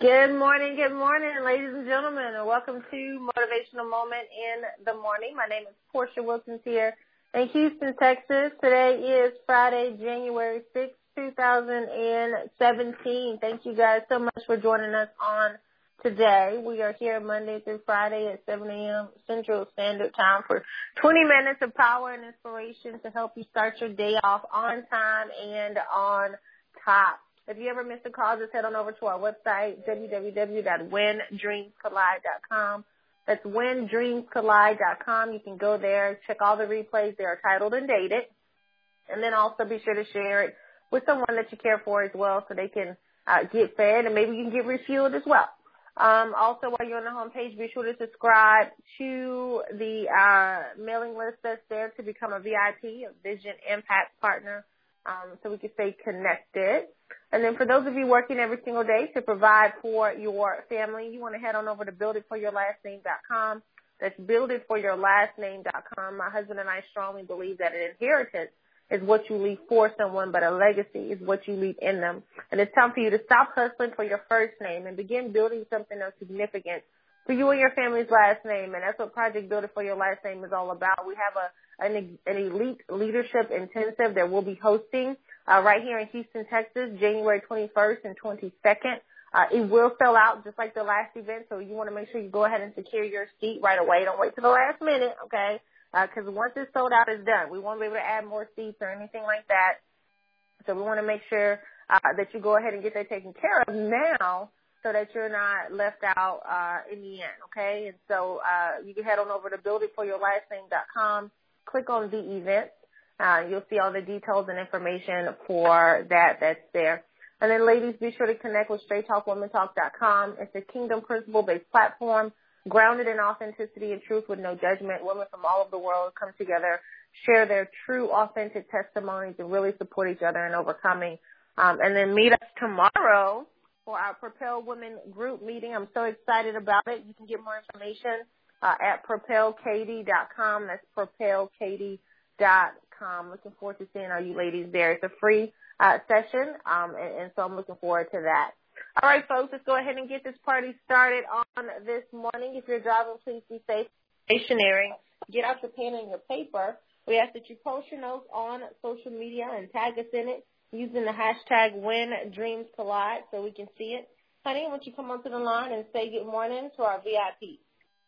Good morning, good morning, ladies and gentlemen, and welcome to Motivational Moment in the Morning. My name is Portia Wilkins here in Houston, Texas. Today is Friday, January 6, 2017. Thank you guys so much for joining us on today. We are here Monday through Friday at 7 a.m. Central Standard Time for 20 minutes of power and inspiration to help you start your day off on time and on top. If you ever miss a call, just head on over to our website, www.whendreamscollide.com. That's whendreamscollide.com. You can go there, check all the replays. They are titled and dated. And then also be sure to share it with someone that you care for as well so they can uh, get fed and maybe you can get refueled as well. Um, also, while you're on the homepage, be sure to subscribe to the uh, mailing list that's there to become a VIP, a Vision Impact Partner, um, so we can stay connected. And then for those of you working every single day to provide for your family, you want to head on over to builditforyourlastname.com. That's builditforyourlastname.com. My husband and I strongly believe that an inheritance is what you leave for someone, but a legacy is what you leave in them. And it's time for you to stop hustling for your first name and begin building something of significance for you and your family's last name. And that's what Project Build It for Your Last Name is all about. We have a an, an elite leadership intensive that we'll be hosting uh, right here in Houston, Texas, January 21st and 22nd. Uh, it will sell out just like the last event, so you want to make sure you go ahead and secure your seat right away. Don't wait till the last minute, okay? Because uh, once it's sold out, it's done. We won't be able to add more seats or anything like that. So we want to make sure uh, that you go ahead and get that taken care of now so that you're not left out uh, in the end, okay? And so uh, you can head on over to builditforyourlastname.com, click on the events, uh, you'll see all the details and information for that that's there. And then ladies, be sure to connect with StraightTalkWomenTalk.com. It's a kingdom principle based platform grounded in authenticity and truth with no judgment. Women from all over the world come together, share their true authentic testimonies and really support each other in overcoming. Um, and then meet us tomorrow for our Propel Women group meeting. I'm so excited about it. You can get more information uh, at propelkd.com. That's propelkd.com com. Looking forward to seeing all you ladies there. It's a free uh, session, um, and, and so I'm looking forward to that. All right, folks, let's go ahead and get this party started on this morning. If you're driving, please be safe. Stationary. Get out your pen and your paper. We ask that you post your notes on social media and tag us in it using the hashtag When Dreams Collide so we can see it. Honey, why don't you come onto the line and say good morning to our VIP?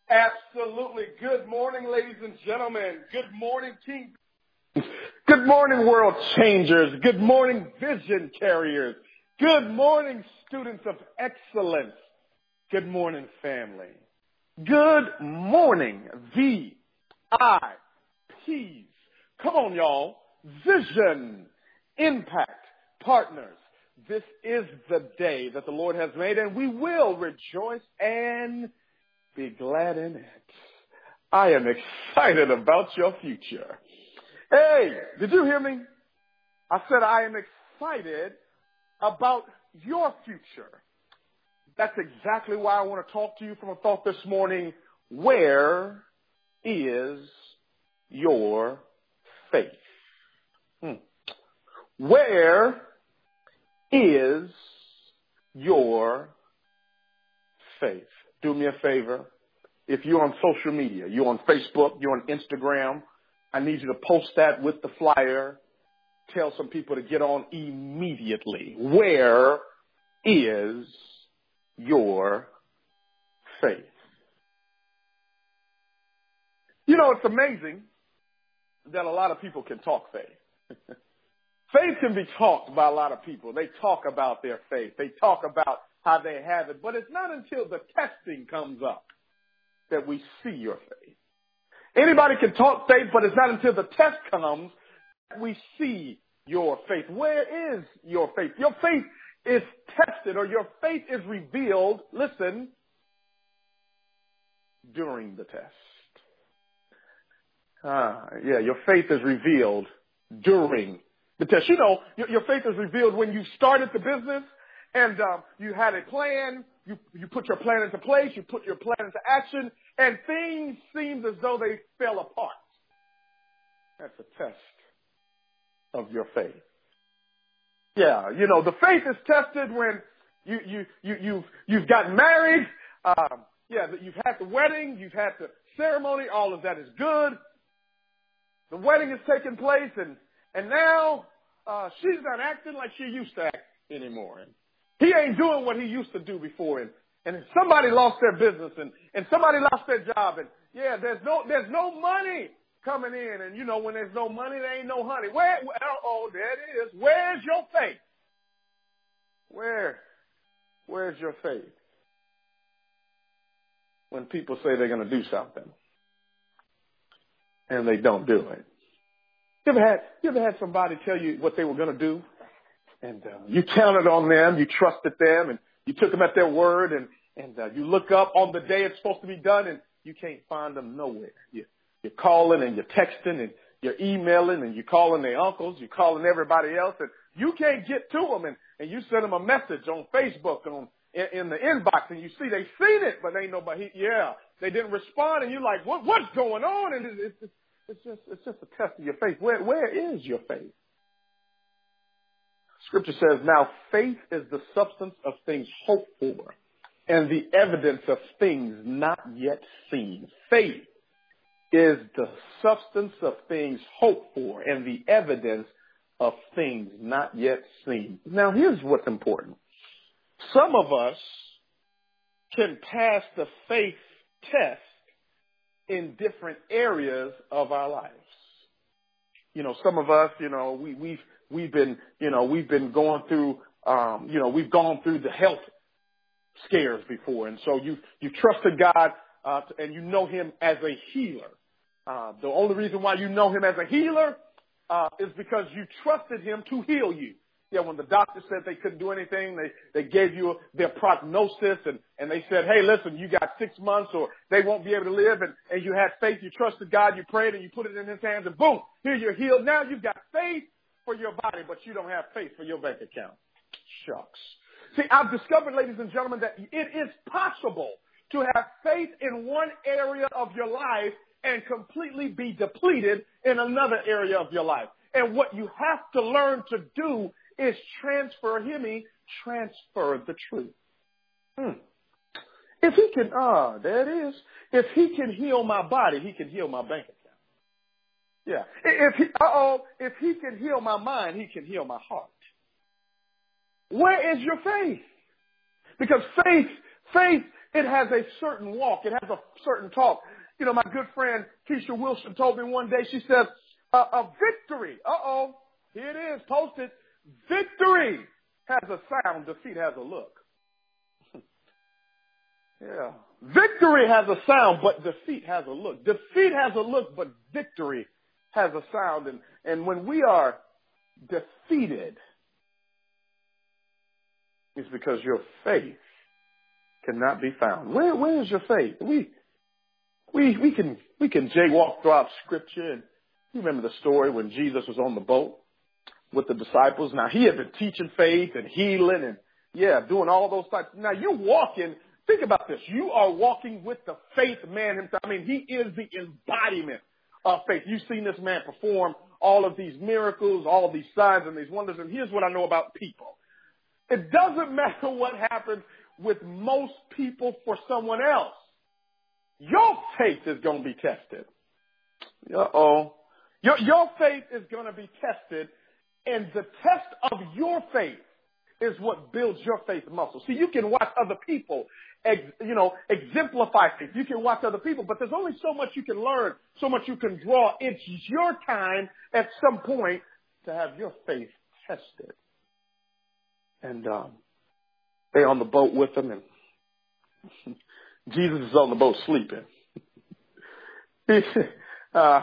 Absolutely. Good morning, ladies and gentlemen. Good morning, King Good morning, world changers. Good morning, vision carriers. Good morning, students of excellence. Good morning, family. Good morning, VIPs. Come on, y'all. Vision, impact, partners. This is the day that the Lord has made, and we will rejoice and be glad in it. I am excited about your future. Hey, did you hear me? I said I am excited about your future. That's exactly why I want to talk to you from a thought this morning. Where is your faith? Hmm. Where is your faith? Do me a favor. If you're on social media, you're on Facebook, you're on Instagram, I need you to post that with the flyer. Tell some people to get on immediately. Where is your faith? You know, it's amazing that a lot of people can talk faith. faith can be talked by a lot of people. They talk about their faith. They talk about how they have it. But it's not until the testing comes up that we see your faith. Anybody can talk faith, but it's not until the test comes that we see your faith. Where is your faith? Your faith is tested or your faith is revealed, listen, during the test. Ah, yeah, your faith is revealed during the test. You know, your, your faith is revealed when you started the business and um, you had a plan, you, you put your plan into place, you put your plan into action, and things seemed as though they fell apart. That's a test of your faith. Yeah, you know, the faith is tested when You, you, you, you've, you've gotten married. Um, yeah, you've had the wedding. You've had the ceremony. All of that is good. The wedding is taking place and, and now, uh, she's not acting like she used to act anymore. And he ain't doing what he used to do before. And, and somebody lost their business and, and somebody lost their job. And yeah, there's no, there's no money coming in. And you know, when there's no money, there ain't no honey. Where, oh, there it is. Where's your faith? Where, where's your faith? When people say they're going to do something and they don't do it. You ever had, you ever had somebody tell you what they were going to do and uh, you counted on them, you trusted them and you took them at their word and, and uh, you look up on the day it's supposed to be done and you can't find them nowhere. You, you're calling and you're texting and you're emailing and you're calling their uncles, you're calling everybody else and you can't get to them and, and you send them a message on Facebook on in, in the inbox and you see they've seen it, but ain't nobody, yeah, they didn't respond and you're like, what, what's going on? And it's, it's, it's just, it's just a test of your faith. Where, where is your faith? Scripture says, now faith is the substance of things hoped for and the evidence of things not yet seen. Faith is the substance of things hoped for and the evidence of things not yet seen. Now here's what's important. Some of us can pass the faith test in different areas of our lives. You know, some of us, you know, we, we've, we've been, you know, we've been going through, um, you know, we've gone through the health scares before. And so you, you trusted God, uh, and you know him as a healer. Uh, the only reason why you know him as a healer, uh, is because you trusted him to heal you. Yeah, when the doctor said they couldn't do anything, they, they gave you their prognosis and, and they said, hey, listen, you got six months or they won't be able to live and, and you had faith, you trusted God, you prayed and you put it in his hands and boom, here you're healed. Now you've got faith for your body, but you don't have faith for your bank account. Shucks. See, I've discovered, ladies and gentlemen, that it is possible to have faith in one area of your life and completely be depleted in another area of your life. And what you have to learn to do is transfer him, transfer the truth. Hmm. If he can, ah, there it is. If he can heal my body, he can heal my bank account. Yeah. If he, uh-oh, if he can heal my mind, he can heal my heart. Where is your faith? Because faith, faith, it has a certain walk. It has a certain talk. You know, my good friend Keisha Wilson told me one day, she said, a, a victory. Uh-oh. Here it is, posted. Victory has a sound, defeat has a look. yeah. Victory has a sound, but defeat has a look. Defeat has a look, but victory has a sound. And, and when we are defeated, it's because your faith cannot be found. Where, where is your faith? We, we, we can, we can jaywalk throughout scripture and you remember the story when Jesus was on the boat with the disciples. Now he had been teaching faith and healing and yeah, doing all those types. Now you're walking, think about this. You are walking with the faith man himself. I mean, he is the embodiment of faith. You've seen this man perform all of these miracles, all these signs and these wonders. And here's what I know about people. It doesn't matter what happens with most people for someone else. Your faith is going to be tested. Uh-oh. Your, your faith is going to be tested and the test of your faith is what builds your faith muscle. See, you can watch other people, ex, you know, exemplify faith. You can watch other people, but there's only so much you can learn, so much you can draw. It's your time at some point to have your faith tested. And um, they on the boat with them, and Jesus is on the boat sleeping. he, uh,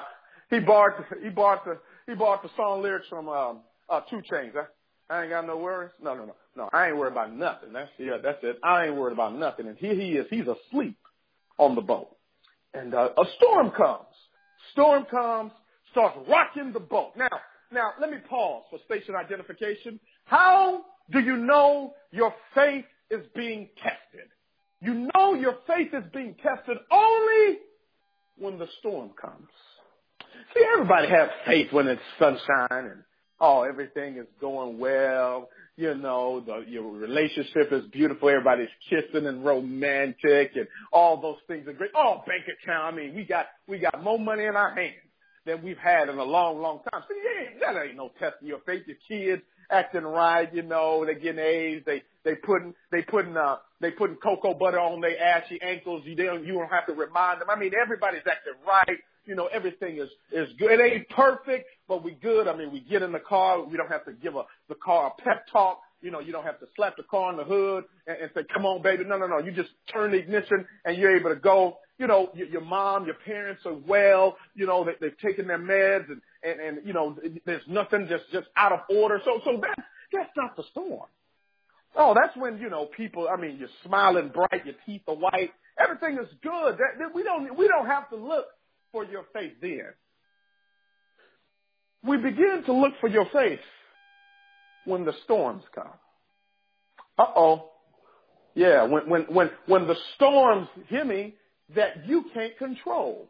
he borrowed he the he borrowed the song lyrics from um, uh, 2 Chainz. Huh? I ain't got no worries. No, no, no, no. I ain't worried about nothing. That's yeah, that's it. I ain't worried about nothing. And here he is. He's asleep on the boat, and uh, a storm comes. Storm comes, starts rocking the boat. Now, now let me pause for station identification. How do you know your faith is being tested? You know your faith is being tested only when the storm comes. See, everybody has faith when it's sunshine and oh, everything is going well. You know, the, your relationship is beautiful. Everybody's kissing and romantic and all those things are great. Oh, bank account. I mean, we got, we got more money in our hands than we've had in a long, long time. So yeah, that ain't no test of your faith. Your kids acting right, you know, they getting A's, they, they putting, they putting, uh, they putting cocoa butter on their ashy ankles. You don't, you don't have to remind them. I mean, everybody's acting right you know, everything is, is good. It ain't perfect, but we good. I mean, we get in the car. We don't have to give a, the car a pep talk. You know, you don't have to slap the car on the hood and, and say, come on, baby. No, no, no. You just turn the ignition and you're able to go. You know, your, your mom, your parents are well. You know, they, they've taken their meds and, and, and, you know, there's nothing just, just out of order. So, so that, that's not the storm. Oh, that's when, you know, people, I mean, you're smiling bright, your teeth are white. Everything is good. That, that we don't, we don't have to look for your faith then. We begin to look for your faith when the storms come. Uh oh. Yeah, when, when, when, when the storms, hear me, that you can't control.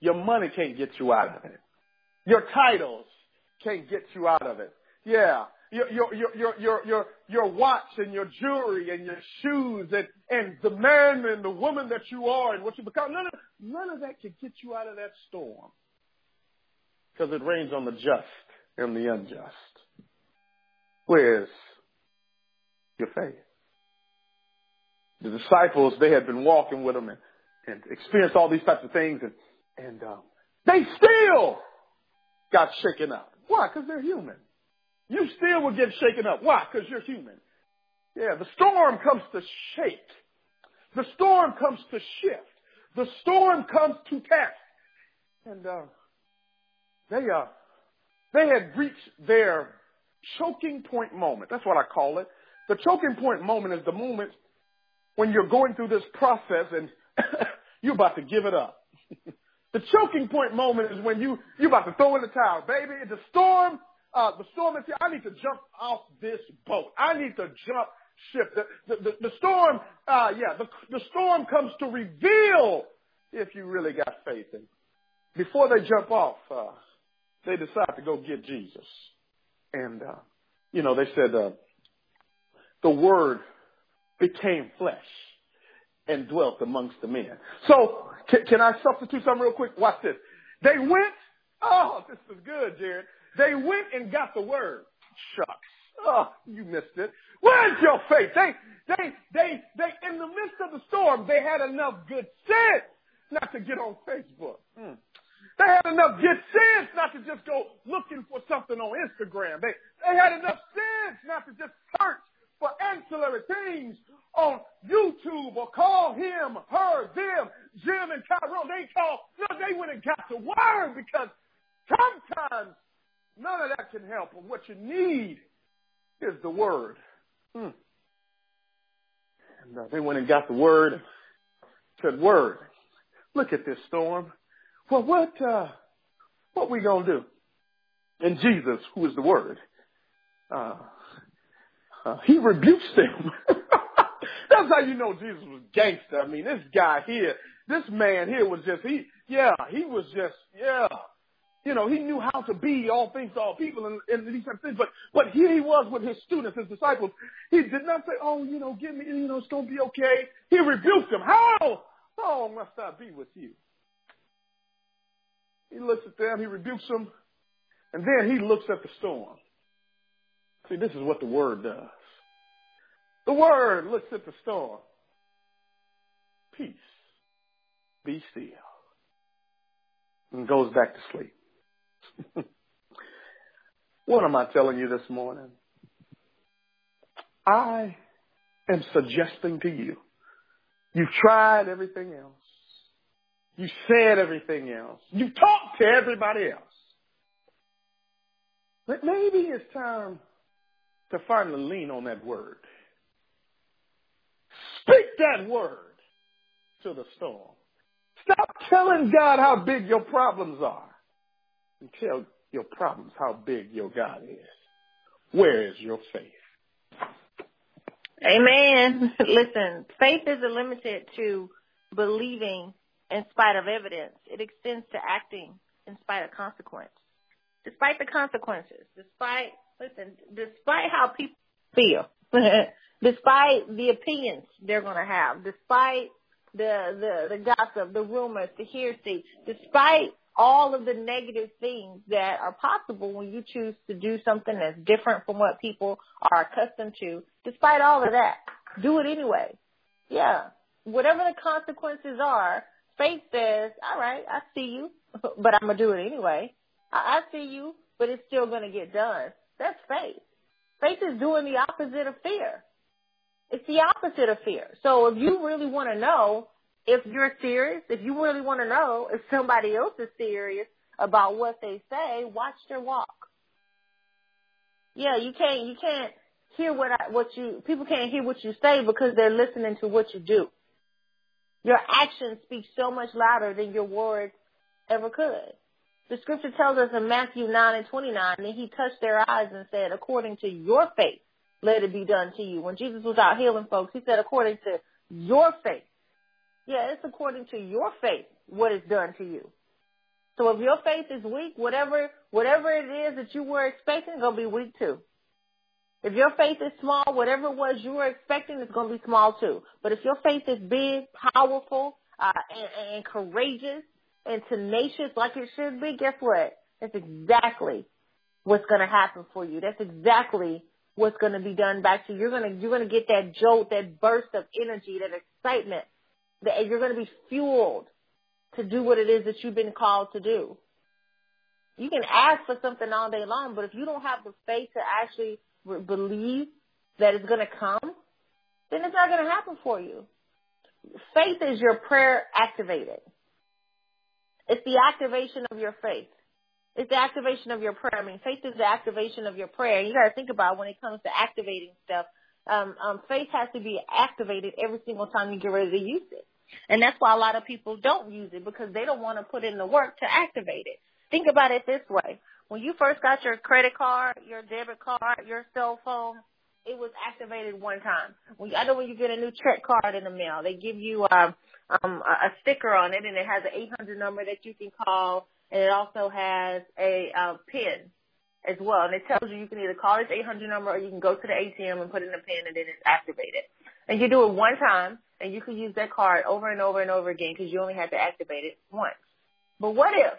Your money can't get you out of it. Your titles can't get you out of it. Yeah, your, your, your, your, your, your watch and your jewelry and your shoes and, and the man and the woman that you are and what you become. None of, none of that can get you out of that storm. Because it rains on the just and the unjust. Where's your faith? The disciples, they had been walking with him and, and experienced all these types of things and, and um, they still got shaken up. Why? Because they're human you still will get shaken up. Why? Because you're human. Yeah, the storm comes to shake. The storm comes to shift. The storm comes to test. And uh, they uh, they had reached their choking point moment. That's what I call it. The choking point moment is the moment when you're going through this process and you're about to give it up. the choking point moment is when you you're about to throw in the towel, baby. The storm uh, the storm is here. I need to jump off this boat. I need to jump ship. The, the, the, the storm, uh, yeah, the, the storm comes to reveal if you really got faith. And before they jump off, uh, they decide to go get Jesus. And, uh, you know, they said, uh, the word became flesh and dwelt amongst the men. So, can, can I substitute something real quick? Watch this. They went, oh, this is good, Jared. They went and got the word. Shucks. Oh, you missed it. Where's your faith? They, they, they, they, in the midst of the storm, they had enough good sense not to get on Facebook. Mm. They had enough good sense not to just go looking for something on Instagram. They, they had enough sense not to just search for ancillary things on YouTube or call him, her, them, Jim and Tyrone. They call, no, they went and got the word because sometimes None of that can help. But what you need is the word. Hmm. And uh, they went and got the word. Said, "Word, look at this storm. Well, what uh, what we gonna do?" And Jesus, who is the Word, uh, uh, he rebukes them. That's how you know Jesus was gangster. I mean, this guy here, this man here was just he, yeah, he was just yeah. You know, he knew how to be all things to all people and, and these type of things. But, but here he was with his students, his disciples. He did not say, oh, you know, give me, you know, it's going to be okay. He rebuked them. How? How must I be with you? He looks at them, he rebukes them, and then he looks at the storm. See, this is what the word does. The word looks at the storm. Peace. Be still. And goes back to sleep. what am I telling you this morning? I am suggesting to you, you've tried everything else. You said everything else. You talked to everybody else. But maybe it's time to finally lean on that word. Speak that word to the storm. Stop telling God how big your problems are and tell your problems how big your God is. Where is your faith? Amen. Listen, faith isn't limited to believing in spite of evidence. It extends to acting in spite of consequence. despite the consequences, despite, listen, despite how people feel, despite the opinions they're going to have, despite the, the, the gossip, the rumors, the hearsay, despite all of the negative things that are possible when you choose to do something that's different from what people are accustomed to, despite all of that, do it anyway. Yeah. Whatever the consequences are, faith says, all right, I see you, but I'm going to do it anyway. I, I see you, but it's still going to get done. That's faith. Faith is doing the opposite of fear. It's the opposite of fear. So if you really want to know if you're serious, if you really want to know if somebody else is serious about what they say, watch their walk. Yeah, you can't, you can't hear what I, what you, people can't hear what you say because they're listening to what you do. Your actions speak so much louder than your words ever could. The scripture tells us in Matthew 9 and 29 that he touched their eyes and said, according to your faith, let it be done to you. When Jesus was out healing folks, he said, according to your faith. Yeah, it's according to your faith what is done to you. So if your faith is weak, whatever, whatever it is that you were expecting is to be weak too. If your faith is small, whatever it was you were expecting is going to be small too. But if your faith is big, powerful, uh, and, and courageous, and tenacious like it should be, guess what? That's exactly what's going to happen for you. That's exactly what's going to be done back to you. You're to, you're to get that jolt, that burst of energy, that excitement, that you're going to be fueled to do what it is that you've been called to do. You can ask for something all day long, but if you don't have the faith to actually believe that it's going to come, then it's not going to happen for you. Faith is your prayer activated. It's the activation of your faith. It's the activation of your prayer. I mean, faith is the activation of your prayer. You got to think about when it comes to activating stuff. Um, um, faith has to be activated every single time you get ready to use it. And that's why a lot of people don't use it because they don't want to put in the work to activate it. Think about it this way. When you first got your credit card, your debit card, your cell phone, it was activated one time. When, I know when you get a new check card in the mail, they give you um, um, a sticker on it, and it has an 800 number that you can call, and it also has a uh, pin as well. And it tells you you can either call this 800 number or you can go to the ATM and put in a pin, and then it's activated. And you do it one time, and you can use that card over and over and over again because you only had to activate it once. But what if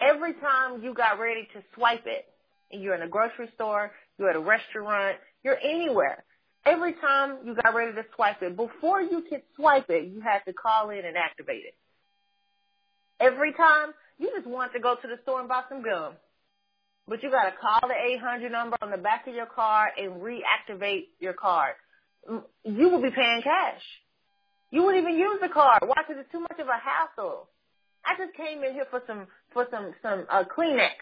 every time you got ready to swipe it, and you're in a grocery store, you're at a restaurant, you're anywhere, every time you got ready to swipe it, before you could swipe it, you had to call in and activate it. Every time you just want to go to the store and buy some gum. But you gotta call the 800 number on the back of your card and reactivate your card. You will be paying cash. You wouldn't even use the card. Why? Because it's too much of a hassle. I just came in here for some, for some, some, uh, Kleenex.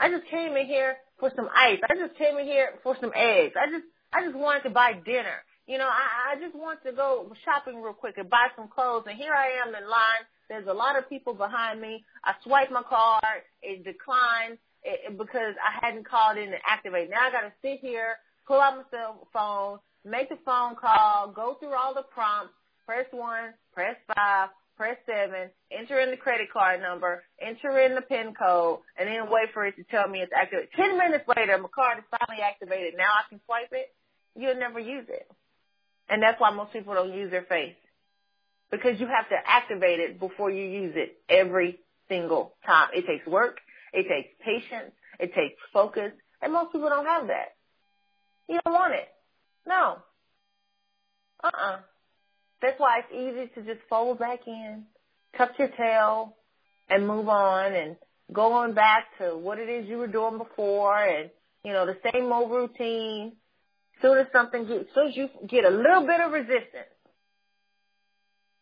I just came in here for some ice. I just came in here for some eggs. I just, I just wanted to buy dinner. You know, I, I just want to go shopping real quick and buy some clothes. And here I am in line. There's a lot of people behind me. I swipe my card. It declined it, because I hadn't called in and activate. Now I got to sit here, pull out my cell phone, make the phone call, go through all the prompts, press one, press five, press seven, enter in the credit card number, enter in the PIN code, and then wait for it to tell me it's activated. Ten minutes later, my card is finally activated. Now I can swipe it you'll never use it. And that's why most people don't use their face. Because you have to activate it before you use it every single time. It takes work. It takes patience. It takes focus. And most people don't have that. You don't want it. No. Uh-uh. That's why it's easy to just fold back in, tuck your tail, and move on and go on back to what it is you were doing before and, you know, the same old routine soon as something gets, soon as you get a little bit of resistance,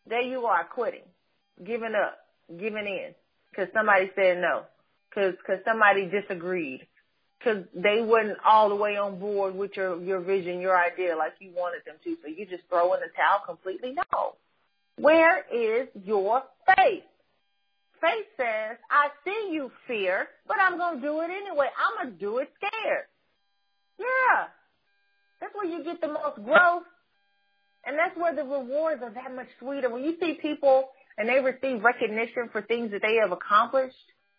there you are quitting, giving up, giving in, because somebody said no, because cause somebody disagreed, because they wasn't all the way on board with your your vision, your idea, like you wanted them to. So you just throw in the towel completely? No. Where is your faith? Faith says, I see you fear, but I'm going to do it anyway. I'm going to do it scared. Yeah, that's where you get the most growth. And that's where the rewards are that much sweeter. When you see people and they receive recognition for things that they have accomplished,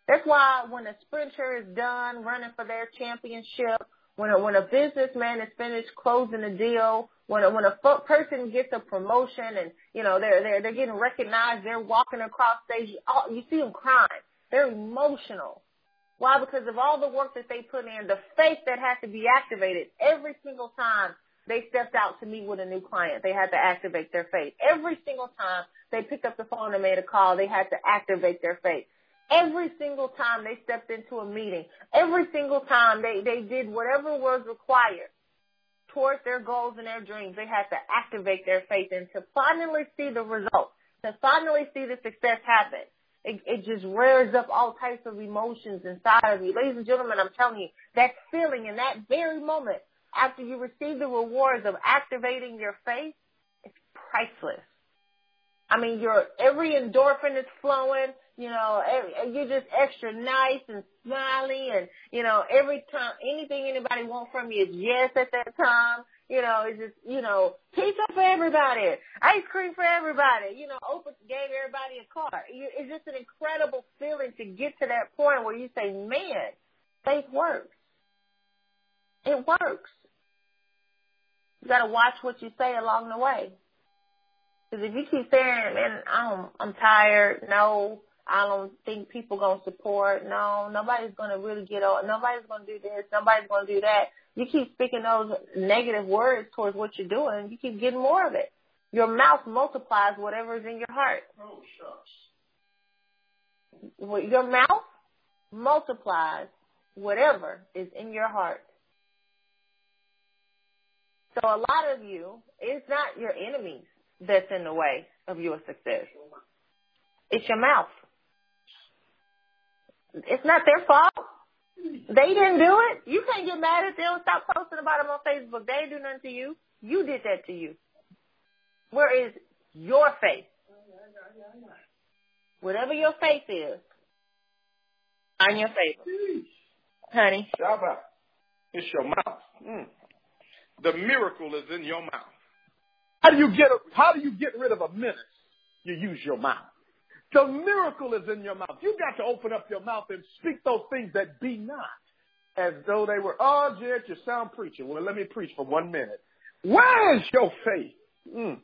That's why when a sprinter is done running for their championship, when a, when a businessman is finished closing a deal, when a, when a person gets a promotion and you know they're they're they're getting recognized, they're walking across stage, you, oh, you see them crying. They're emotional. Why? Because of all the work that they put in, the faith that has to be activated every single time they stepped out to meet with a new client. They had to activate their faith. Every single time they picked up the phone and made a call, they had to activate their faith. Every single time they stepped into a meeting, every single time they, they did whatever was required towards their goals and their dreams, they had to activate their faith and to finally see the results, to finally see the success happen. It, it just rears up all types of emotions inside of you. Ladies and gentlemen, I'm telling you, that feeling in that very moment after you receive the rewards of activating your faith, it's priceless. I mean, your every endorphin is flowing. You know, you're just extra nice and smiley, and you know, every time anything anybody wants from you is yes at that time. You know, it's just you know, pizza for everybody, ice cream for everybody. You know, Oprah gave everybody a car. It's just an incredible feeling to get to that point where you say, "Man, faith works. It works." You got to watch what you say along the way. Because if you keep saying, man, I'm, I'm tired, no, I don't think people gonna support, no, nobody's gonna really get on, nobody's gonna do this, nobody's gonna do that. You keep speaking those negative words towards what you're doing, you keep getting more of it. Your mouth multiplies whatever is in your heart. Oh, shucks. Your mouth multiplies whatever is in your heart. So a lot of you, it's not your enemies that's in the way of your success. It's your mouth. It's not their fault. They didn't do it. You can't get mad at them. Stop posting about them on Facebook. They didn't do nothing to you. You did that to you. Where is your faith? Whatever your faith is, on your favor. Honey. Shabbat. It's your mouth. Mm. The miracle is in your mouth. How do you get how do you get rid of a menace? You use your mouth. The miracle is in your mouth. You got to open up your mouth and speak those things that be not as though they were. Oh, Jed, you sound preaching. Well, let me preach for one minute. Where is your faith? Mm.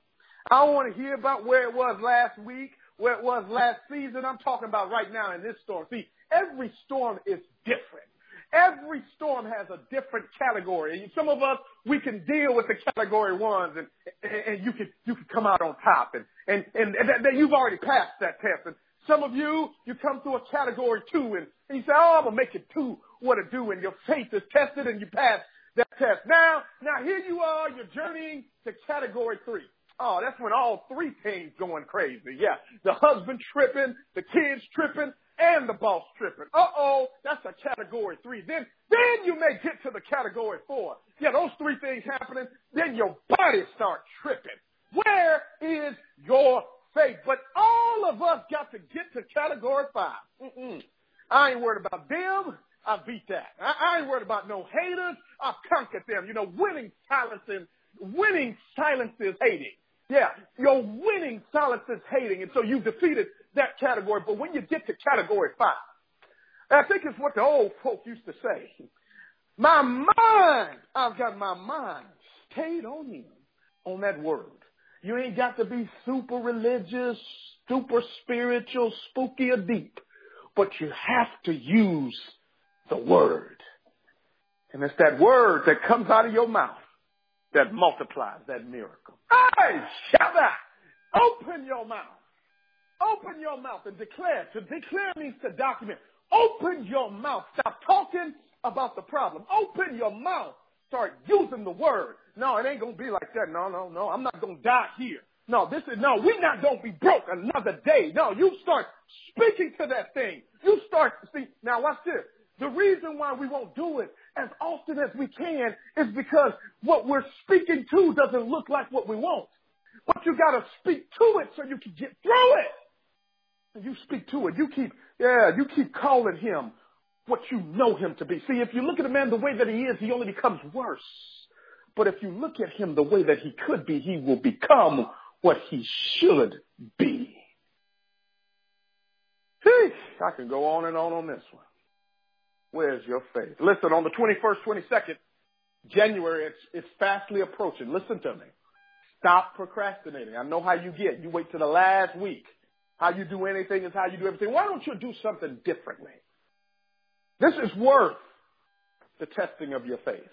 I don't want to hear about where it was last week, where it was last season. I'm talking about right now in this storm. See, every storm is different. Every storm has a different category. Some of us, we can deal with the category ones and, and, you can, you can come out on top and, and, and, that you've already passed that test. And some of you, you come through a category two and, and you say, oh, I'm going to make it two what to do. And your faith is tested and you pass that test. Now, now here you are, you're journeying to category three. Oh, that's when all three things going crazy. Yeah. The husband tripping, the kids tripping, and the boss tripping. Uh-oh, that's a category three. Then, then you may get to the category four. Yeah, those three things happening, then your body start tripping. Where is your faith? But all of us got to get to category five. Mm-mm. I ain't worried about them. I beat that. I, I ain't worried about no haters. I conquered them. You know, winning silences, winning silences hating. Yeah, your winning silences hating. And so you defeated that category. But when you get to category five, I think it's what the old folk used to say. My mind, I've got my mind stayed on him, on that word. You ain't got to be super religious, super spiritual, spooky or deep, but you have to use the word. And it's that word that comes out of your mouth that multiplies that miracle. Hey, Shabbat! Open your mouth. Open your mouth and declare. To declare means to document. Open your mouth. Stop talking about the problem. Open your mouth. Start using the word. No, it ain't gonna be like that. No, no, no. I'm not gonna die here. No, this is no. We're not gonna be broke another day. No, you start speaking to that thing. You start see. Now watch this. The reason why we won't do it as often as we can is because what we're speaking to doesn't look like what we want. But you gotta speak to it so you can get through it. You speak to it. You keep, yeah, you keep calling him what you know him to be. See, if you look at a man the way that he is, he only becomes worse. But if you look at him the way that he could be, he will become what he should be. Hey. I can go on and on on this one. Where's your faith? Listen, on the 21st, 22nd, January, it's, it's fastly approaching. Listen to me. Stop procrastinating. I know how you get. You wait to the last week. How you do anything is how you do everything. Why don't you do something differently? This is worth the testing of your faith.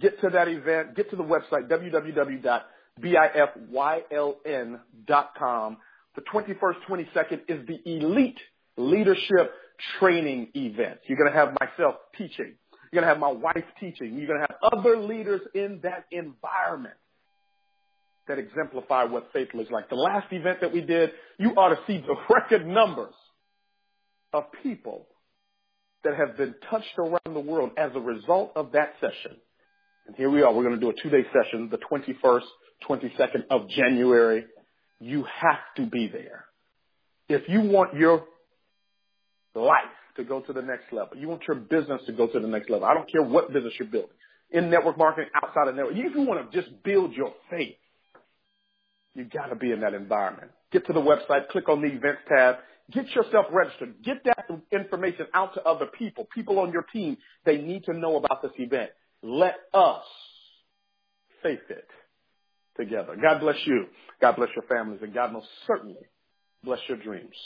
Get to that event. Get to the website, www.bifyln.com. The 21st, 22nd is the elite leadership training event. You're going to have myself teaching. You're going to have my wife teaching. You're going to have other leaders in that environment that exemplify what faith looks like. The last event that we did, you ought to see the record numbers of people that have been touched around the world as a result of that session. And here we are. We're going to do a two-day session, the 21st, 22nd of January. You have to be there. If you want your life to go to the next level, you want your business to go to the next level. I don't care what business you're building. In network marketing, outside of network. If you want to just build your faith, you got to be in that environment. Get to the website, click on the events tab, get yourself registered, get that information out to other people, people on your team. They need to know about this event. Let us faith it together. God bless you. God bless your families, and God most certainly bless your dreams.